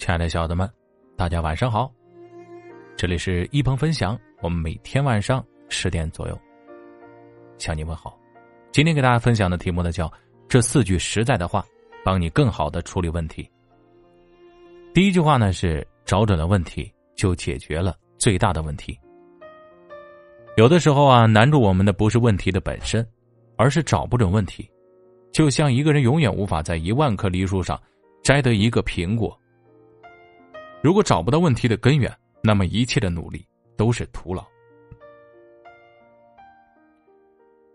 亲爱的小子们，大家晚上好！这里是一鹏分享，我们每天晚上十点左右向你问好。今天给大家分享的题目呢，叫这四句实在的话，帮你更好的处理问题。第一句话呢是找准了问题，就解决了最大的问题。有的时候啊，难住我们的不是问题的本身，而是找不准问题。就像一个人永远无法在一万棵梨树上摘得一个苹果。如果找不到问题的根源，那么一切的努力都是徒劳。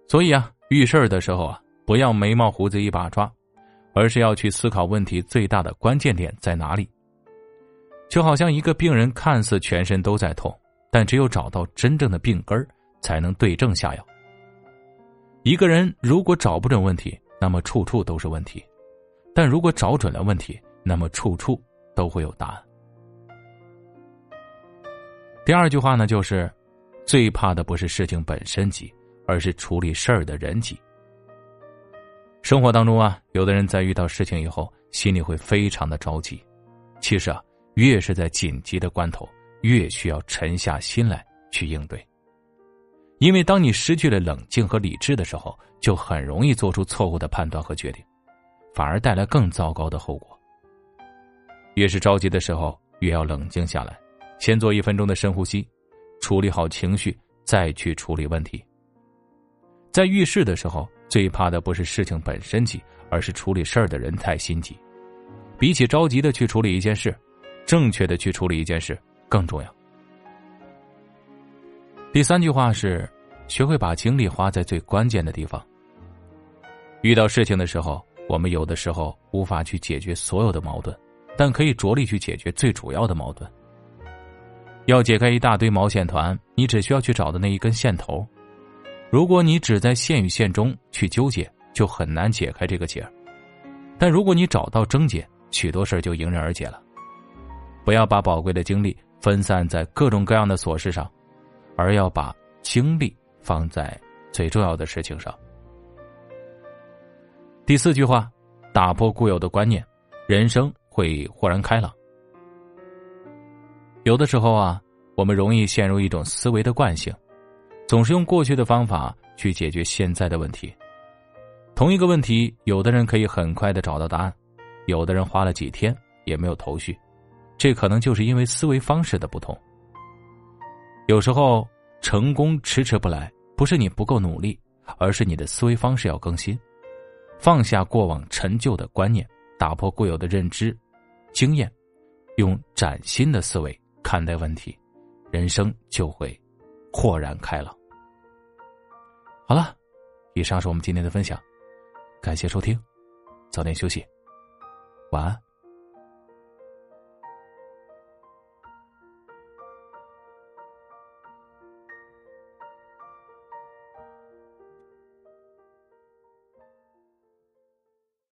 所以啊，遇事儿的时候啊，不要眉毛胡子一把抓，而是要去思考问题最大的关键点在哪里。就好像一个病人看似全身都在痛，但只有找到真正的病根儿，才能对症下药。一个人如果找不准问题，那么处处都是问题；但如果找准了问题，那么处处都会有答案。第二句话呢，就是最怕的不是事情本身急，而是处理事儿的人急。生活当中啊，有的人在遇到事情以后，心里会非常的着急。其实啊，越是在紧急的关头，越需要沉下心来去应对。因为当你失去了冷静和理智的时候，就很容易做出错误的判断和决定，反而带来更糟糕的后果。越是着急的时候，越要冷静下来。先做一分钟的深呼吸，处理好情绪，再去处理问题。在遇事的时候，最怕的不是事情本身急，而是处理事儿的人太心急。比起着急的去处理一件事，正确的去处理一件事更重要。第三句话是：学会把精力花在最关键的地方。遇到事情的时候，我们有的时候无法去解决所有的矛盾，但可以着力去解决最主要的矛盾。要解开一大堆毛线团，你只需要去找的那一根线头。如果你只在线与线中去纠结，就很难解开这个结。但如果你找到症结，许多事就迎刃而解了。不要把宝贵的精力分散在各种各样的琐事上，而要把精力放在最重要的事情上。第四句话，打破固有的观念，人生会豁然开朗。有的时候啊，我们容易陷入一种思维的惯性，总是用过去的方法去解决现在的问题。同一个问题，有的人可以很快的找到答案，有的人花了几天也没有头绪，这可能就是因为思维方式的不同。有时候成功迟迟不来，不是你不够努力，而是你的思维方式要更新，放下过往陈旧的观念，打破固有的认知、经验，用崭新的思维。看待问题，人生就会豁然开朗。好了，以上是我们今天的分享，感谢收听，早点休息，晚安。